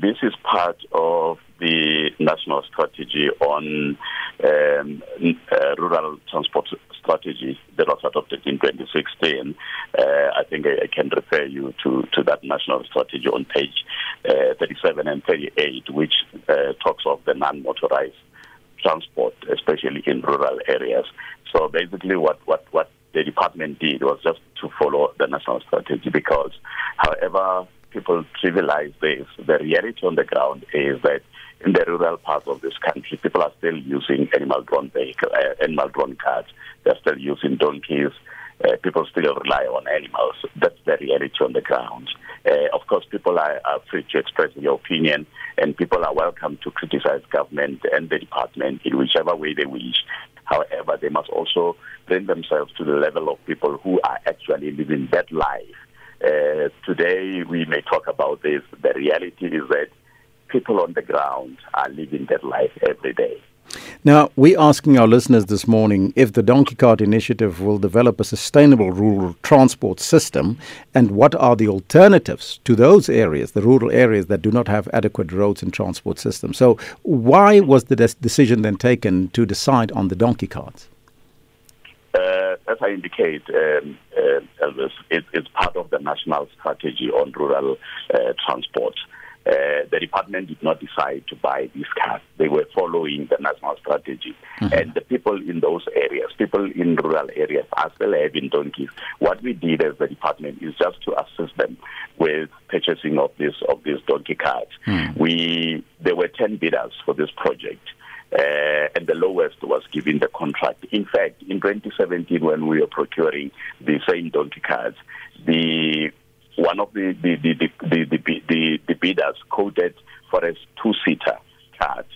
this is part of the national strategy on um, uh, rural transport strategy that was adopted in 2016. Uh, I think I, I, can refer you to, to that national strategy on page uh, 37 and 38, which uh, talks of the non-motorized transport, especially in rural areas. So basically, what, what, what the department did was just to follow the national strategy because, however, people trivialize this, the reality on the ground is that in the rural parts of this country, people are still using animal-drawn vehicle, uh, animal-drawn cars. They're still using donkeys. Uh, people still rely on animals. That's the reality on the ground. Uh, of course, people are, are, free to express their opinion, and people are welcome to criticize government and the department in whichever way they wish. However, they must also bring themselves to the level of people who are actually living that life. Uh, today, we may talk about this. The reality is that people on the ground are living that life every day. Now, we're asking our listeners this morning if the Donkey Cart Initiative will develop a sustainable rural transport system and what are the alternatives to those areas, the rural areas that do not have adequate roads and transport systems. So, why was the des- decision then taken to decide on the donkey carts? As I indicate, um, uh, Elvis, it, it's part of the national strategy on rural uh, transport. Uh, the department did not decide to buy these cars. They were following the national strategy. Mm-hmm. And the people in those areas, people in rural areas, as well still in donkeys. What we did as the department is just to assist them with purchasing of this of these donkey cars. Mm. We there were ten bidders for this project. Uh, and the lowest was given the contract. In fact, in 2017, when we were procuring the same donkey cards, the one of the the the the, the, the, the, bidders quoted for a two-seater card,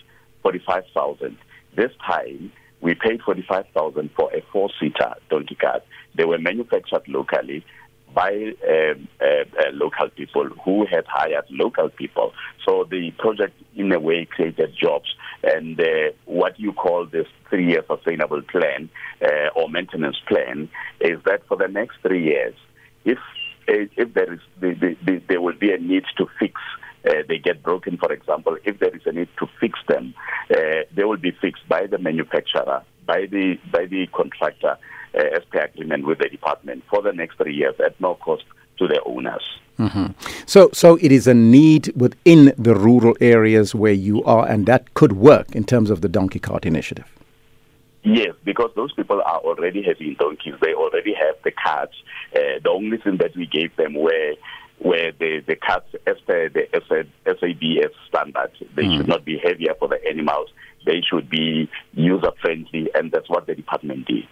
forty-five thousand. This time, we paid forty-five thousand for a four-seater donkey card. They were manufactured locally by um, uh, uh, local people who had hired local people. So the project, in a way, created jobs. And uh, what you call this three-year sustainable plan uh, or maintenance plan is that for the next three years, if if there is the, the, the, there will be a need to fix uh, they get broken, for example, if there is a need to fix them, uh, they will be fixed by the manufacturer, by the by the contractor, uh, as per agreement with the department for the next three years at no cost to the owners. Mm-hmm. So, so it is a need within the rural areas where you are, and that could work in terms of the donkey cart initiative. Yes, because those people are already having donkeys. They already have the carts. Uh, the only thing that we gave them were where the, the carts, as per the SABS standard, they mm. should not be heavier for the animals. They should be user friendly, and that's what the department did.